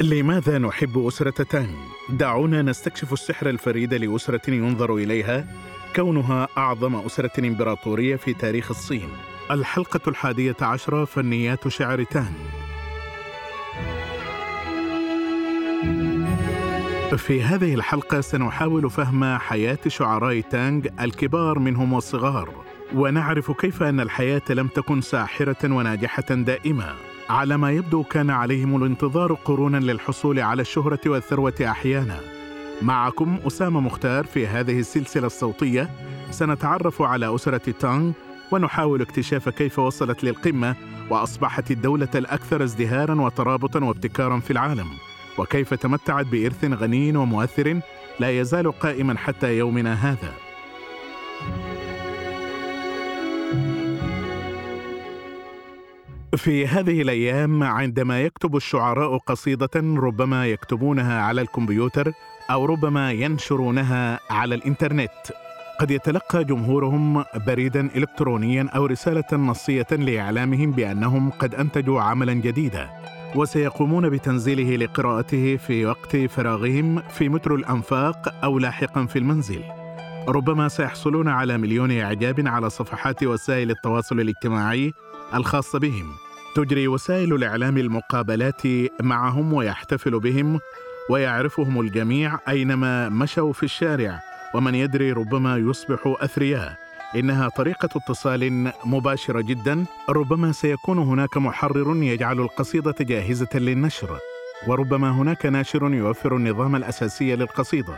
لماذا نحب أسرة تانغ؟ دعونا نستكشف السحر الفريد لأسرة ينظر إليها كونها أعظم أسرة إمبراطورية في تاريخ الصين الحلقة الحادية عشرة فنيات شعر تانغ في هذه الحلقة سنحاول فهم حياة شعراء تانغ الكبار منهم والصغار ونعرف كيف أن الحياة لم تكن ساحرة وناجحة دائمة. على ما يبدو كان عليهم الانتظار قرونا للحصول على الشهرة والثروة أحيانا. معكم أسامة مختار في هذه السلسلة الصوتية. سنتعرف على أسرة تانغ ونحاول اكتشاف كيف وصلت للقمة وأصبحت الدولة الأكثر ازدهارا وترابطا وابتكارا في العالم. وكيف تمتعت بإرث غني ومؤثر لا يزال قائما حتى يومنا هذا. في هذه الأيام عندما يكتب الشعراء قصيدة ربما يكتبونها على الكمبيوتر أو ربما ينشرونها على الإنترنت قد يتلقى جمهورهم بريدا الكترونيا أو رسالة نصية لإعلامهم بأنهم قد أنتجوا عملا جديدا. وسيقومون بتنزيله لقراءته في وقت فراغهم في مترو الأنفاق أو لاحقا في المنزل. ربما سيحصلون على مليون إعجاب على صفحات وسائل التواصل الاجتماعي الخاصه بهم. تجري وسائل الإعلام المقابلات معهم ويحتفل بهم ويعرفهم الجميع أينما مشوا في الشارع ومن يدري ربما يصبح أثرياء. إنها طريقة اتصال مباشرة جدا ربما سيكون هناك محرر يجعل القصيدة جاهزة للنشر وربما هناك ناشر يوفر النظام الأساسي للقصيدة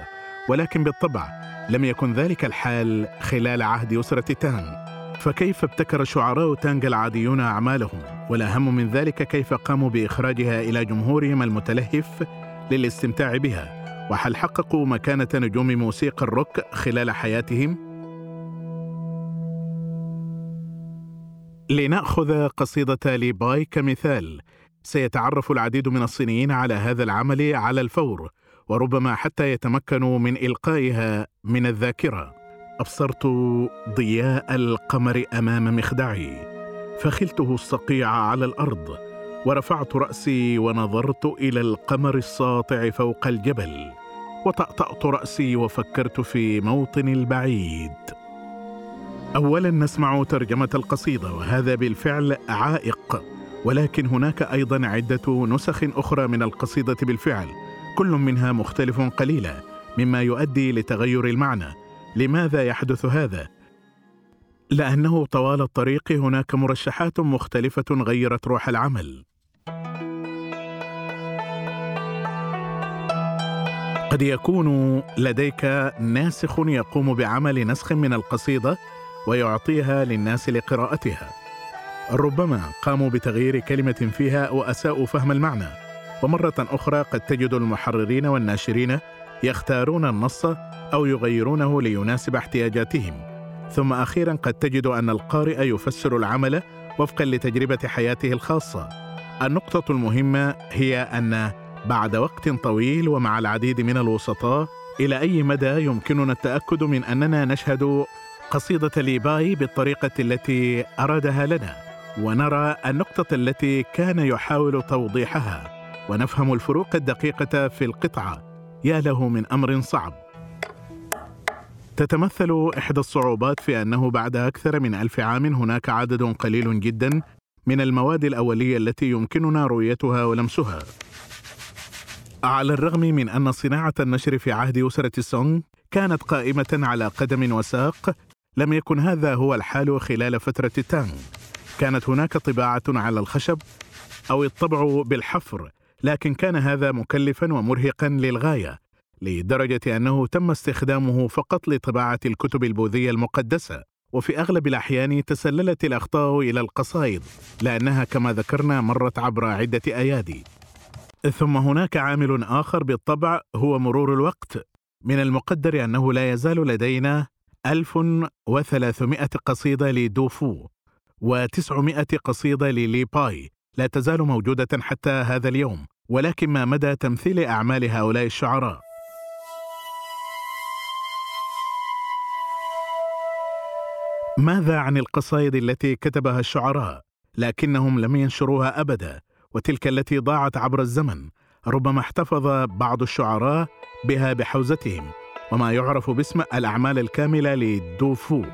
ولكن بالطبع لم يكن ذلك الحال خلال عهد أسرة تان. فكيف ابتكر شعراء تانغ العاديون أعمالهم؟ والأهم من ذلك كيف قاموا بإخراجها إلى جمهورهم المتلهف للاستمتاع بها؟ وهل حققوا مكانة نجوم موسيقى الروك خلال حياتهم؟ لنأخذ قصيدة لي باي كمثال. سيتعرف العديد من الصينيين على هذا العمل على الفور وربما حتى يتمكنوا من إلقائها من الذاكرة. أبصرت ضياء القمر أمام مخدعي فخلته الصقيع على الأرض ورفعت رأسي ونظرت إلى القمر الساطع فوق الجبل وطأطأت رأسي وفكرت في موطن البعيد. اولا نسمع ترجمة القصيدة وهذا بالفعل عائق. ولكن هناك أيضا عدة نسخ أخرى من القصيدة بالفعل كل منها مختلف قليلا مما يؤدي لتغير المعنى. لماذا يحدث هذا؟ لأنه طوال الطريق هناك مرشحات مختلفة غيرت روح العمل. قد يكون لديك ناسخ يقوم بعمل نسخ من القصيدة ويعطيها للناس لقراءتها. ربما قاموا بتغيير كلمة فيها وأساءوا فهم المعنى. ومرة أخرى قد تجد المحررين والناشرين يختارون النص أو يغيرونه ليناسب احتياجاتهم. ثم أخيرا قد تجد أن القارئ يفسر العمل وفقا لتجربة حياته الخاصة. النقطة المهمة هي أن بعد وقت طويل ومع العديد من الوسطاء إلى أي مدى يمكننا التأكد من أننا نشهد قصيدة ليباي بالطريقة التي أرادها لنا ونرى النقطة التي كان يحاول توضيحها ونفهم الفروق الدقيقة في القطعة. يا له من أمر صعب. تتمثل إحدى الصعوبات في أنه بعد أكثر من ألف عام هناك عدد قليل جدا من المواد الأولية التي يمكننا رؤيتها ولمسها. على الرغم من أن صناعة النشر في عهد أسرة سونغ كانت قائمة على قدم وساق لم يكن هذا هو الحال خلال فترة تانغ. كانت هناك طباعة على الخشب أو الطبع بالحفر لكن كان هذا مكلفا ومرهقا للغاية لدرجة أنه تم استخدامه فقط لطباعة الكتب البوذية المقدسة. وفي أغلب الأحيان تسللت الأخطاء إلى القصائد لأنها كما ذكرنا مرت عبر عدة أيادي. ثم هناك عامل آخر بالطبع هو مرور الوقت. من المقدر أنه لا يزال لدينا 1300 قصيدة لدوفو و900 قصيدة للي باي لا تزال موجودة حتى هذا اليوم ولكن ما مدى تمثيل أعمال هؤلاء الشعراء؟ ماذا عن القصائد التي كتبها الشعراء؟ لكنهم لم ينشروها أبدا وتلك التي ضاعت عبر الزمن ربما احتفظ بعض الشعراء بها بحوزتهم. وما يعرف باسم الأعمال الكاملة لدوفو.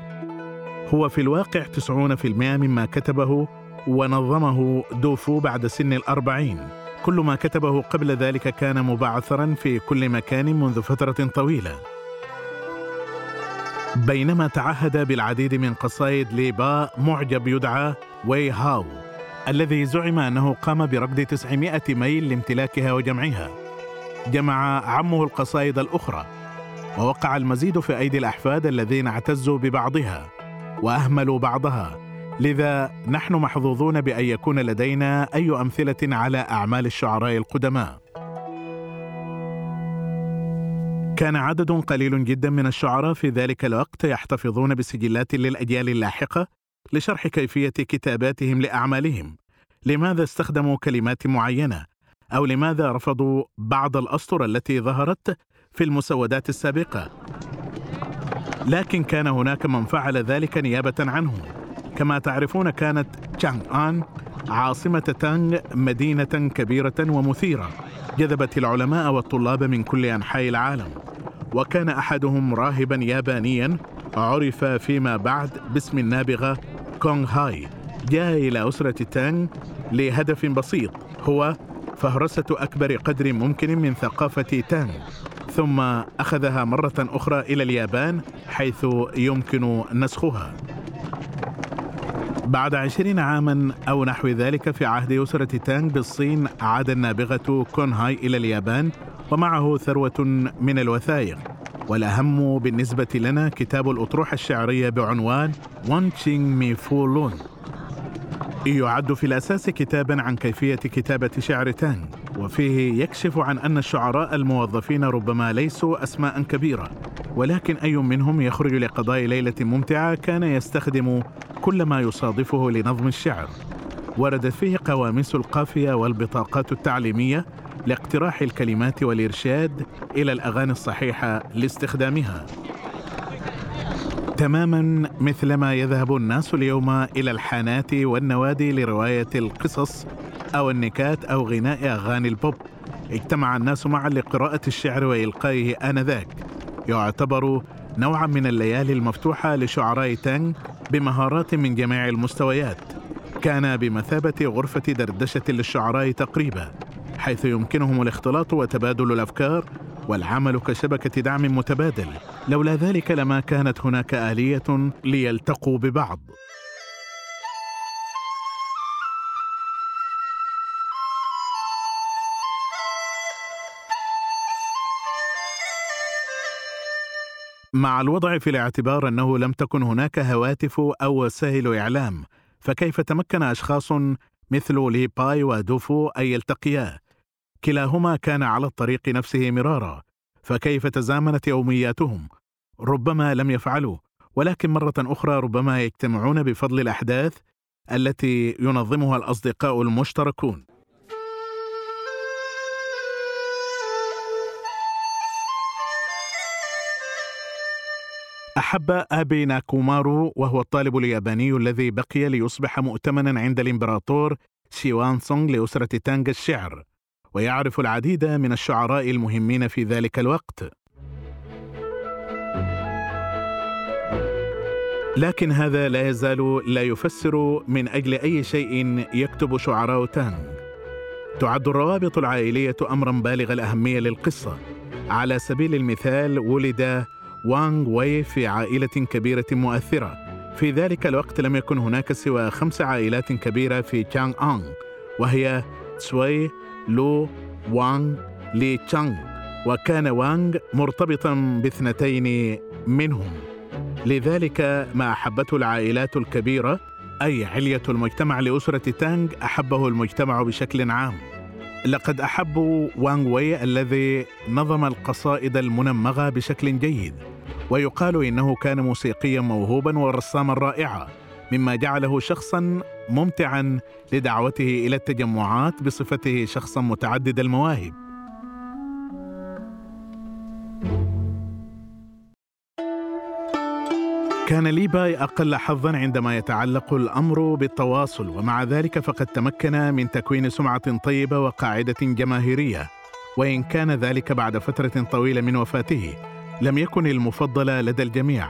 هو في الواقع 90% مما كتبه ونظمه دوفو بعد سن الأربعين. كل ما كتبه قبل ذلك كان مبعثرا في كل مكان منذ فترة طويلة. بينما تعهد بالعديد من قصائد لبا معجب يدعى وي هاو الذي زعم أنه قام برقد 900 ميل لامتلاكها وجمعها. جمع عمه القصائد الأخرى. ووقع المزيد في أيدي الأحفاد الذين اعتزوا ببعضها وأهملوا بعضها. لذا نحن محظوظون بأن يكون لدينا أي أمثلة على أعمال الشعراء القدماء. كان عدد قليل جدا من الشعراء في ذلك الوقت يحتفظون بسجلات للأجيال اللاحقة لشرح كيفية كتاباتهم لأعمالهم. لماذا استخدموا كلمات معينة؟ أو لماذا رفضوا بعض الأسطر التي ظهرت؟ في المسودات السابقة. لكن كان هناك من فعل ذلك نيابة عنهم كما تعرفون كانت تشانغ آن عاصمة تانغ مدينة كبيرة ومثيرة جذبت العلماء والطلاب من كل أنحاء العالم. وكان أحدهم راهبا يابانيا عرف فيما بعد باسم النابغة كونغ هاي جاء إلى أسرة تانغ لهدف بسيط هو فهرسة أكبر قدر ممكن من ثقافة تانغ. ثم أخذها مرة أخرى إلى اليابان حيث يمكن نسخها. بعد عشرين عاما أو نحو ذلك في عهد أسرة تانغ بالصين عاد النابغة كونهاي إلى اليابان ومعه ثروة من الوثائق. والأهم بالنسبة لنا كتاب الأطروحة الشعرية بعنوان وانشينغ مي فولون يعد في الأساس كتابا عن كيفية كتابة شعر تانغ. وفيه يكشف عن أن الشعراء الموظفين ربما ليسوا أسماء كبيرة ولكن أي منهم يخرج لقضاء ليلة ممتعة كان يستخدم كل ما يصادفه لنظم الشعر. وردت فيه قواميس القافية والبطاقات التعليمية لاقتراح الكلمات والإرشاد إلى الأغاني الصحيحة لاستخدامها. تماما مثلما يذهب الناس اليوم إلى الحانات والنوادي لرواية القصص أو النكات أو غناء أغاني البوب. اجتمع الناس معا لقراءة الشعر وإلقائه آنذاك. يعتبر نوعا من الليالي المفتوحة لشعراء تانغ بمهارات من جميع المستويات. كان بمثابة غرفة دردشة للشعراء تقريبا حيث يمكنهم الاختلاط وتبادل الأفكار والعمل كشبكة دعم متبادل. لولا ذلك لما كانت هناك آلية ليلتقوا ببعض. مع الوضع في الاعتبار أنه لم تكن هناك هواتف أو وسائل إعلام فكيف تمكن أشخاص مثل لي باي ودوفو أن يلتقيا؟ كلاهما كان على الطريق نفسه مرارا فكيف تزامنت يومياتهم؟ ربما لم يفعلوا ولكن مرة أخرى ربما يجتمعون بفضل الأحداث التي ينظمها الأصدقاء المشتركون. أحب أبي ناكومارو وهو الطالب الياباني الذي بقي ليصبح مؤتمنا عند الإمبراطور شيوان سونغ لأسرة تانغ الشعر ويعرف العديد من الشعراء المهمين في ذلك الوقت. لكن هذا لا يزال لا يفسر من أجل أي شيء يكتب شعراء تانغ. تعد الروابط العائلية امرا بالغ الأهمية للقصة. على سبيل المثال ولد وانغ وي في عائلة كبيرة مؤثرة. في ذلك الوقت لم يكن هناك سوى خمس عائلات كبيرة في تشانغ. أنغ وهي تسوي لو وانغ لي تشانغ. وكان وانغ مرتبطا باثنتين منهم. لذلك ما أحبته العائلات الكبيرة أي علية المجتمع لأسرة تانغ أحبه المجتمع بشكل عام. لقد احبوا وانغ وي الذي نظم القصائد المنمغة بشكل جيد. ويقال إنه كان موسيقيا موهوبا ورساما رائعا مما جعله شخصا ممتعا لدعوته إلى التجمعات بصفته شخصا متعدد المواهب. كان ليباي أقل حظا عندما يتعلق الأمر بالتواصل ومع ذلك فقد تمكن من تكوين سمعة طيبة وقاعدة جماهيرية وإن كان ذلك بعد فترة طويلة من وفاته. لم يكن المفضل لدى الجميع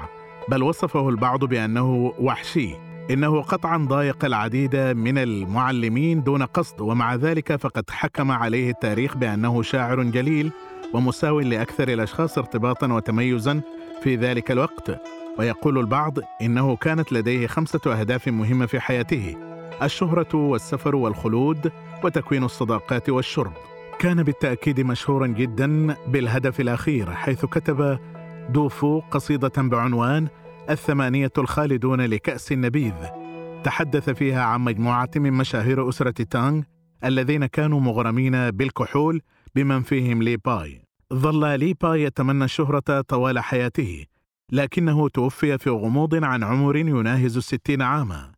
بل وصفه البعض بأنه وحشي. إنه قطعا ضايق العديد من المعلمين دون قصد ومع ذلك فقد حكم عليه التاريخ بأنه شاعر جليل ومساو لأكثر الأشخاص ارتباطا وتميزا في ذلك الوقت. ويقول البعض إنه كانت لديه خمسة أهداف مهمة في حياته الشهرة والسفر والخلود وتكوين الصداقات والشرب. كان بالتأكيد مشهورا جدا بالهدف الأخير حيث كتب دوفو قصيدة بعنوان الثمانية الخالدون لكأس النبيذ. تحدث فيها عن مجموعة من مشاهير أسرة تانغ الذين كانوا مغرمين بالكحول بمن فيهم لي باي. ظل لي باي يتمنى الشهرة طوال حياته لكنه توفي في غموض عن عمر يناهز الستين عاما.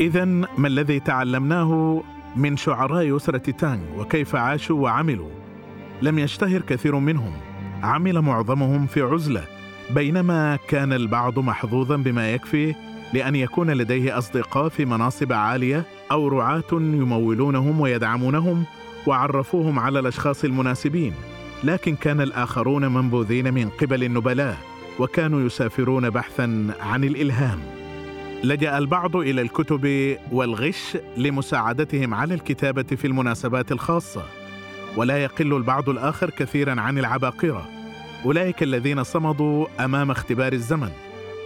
إذا ما الذي تعلمناه من شعراء أسرة تانغ وكيف عاشوا وعملوا؟ لم يشتهر كثير منهم، عمل معظمهم في عزلة، بينما كان البعض محظوظا بما يكفي لأن يكون لديه أصدقاء في مناصب عالية أو رعاة يمولونهم ويدعمونهم وعرفوهم على الأشخاص المناسبين. لكن كان الآخرون منبوذين من قبل النبلاء وكانوا يسافرون بحثا عن الإلهام. لجأ البعض إلى الكتب والغش لمساعدتهم على الكتابة في المناسبات الخاصة. ولا يقل البعض الآخر كثيرا عن العباقرة. أولئك الذين صمدوا أمام اختبار الزمن.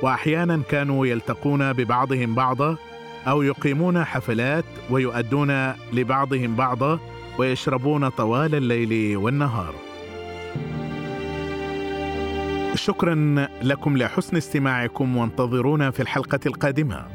واحيانا كانوا يلتقون ببعضهم بعضا أو يقيمون حفلات ويؤدون لبعضهم بعضا ويشربون طوال الليل والنهار. شكرا لكم لحسن استماعكم وانتظرونا في الحلقة القادمة.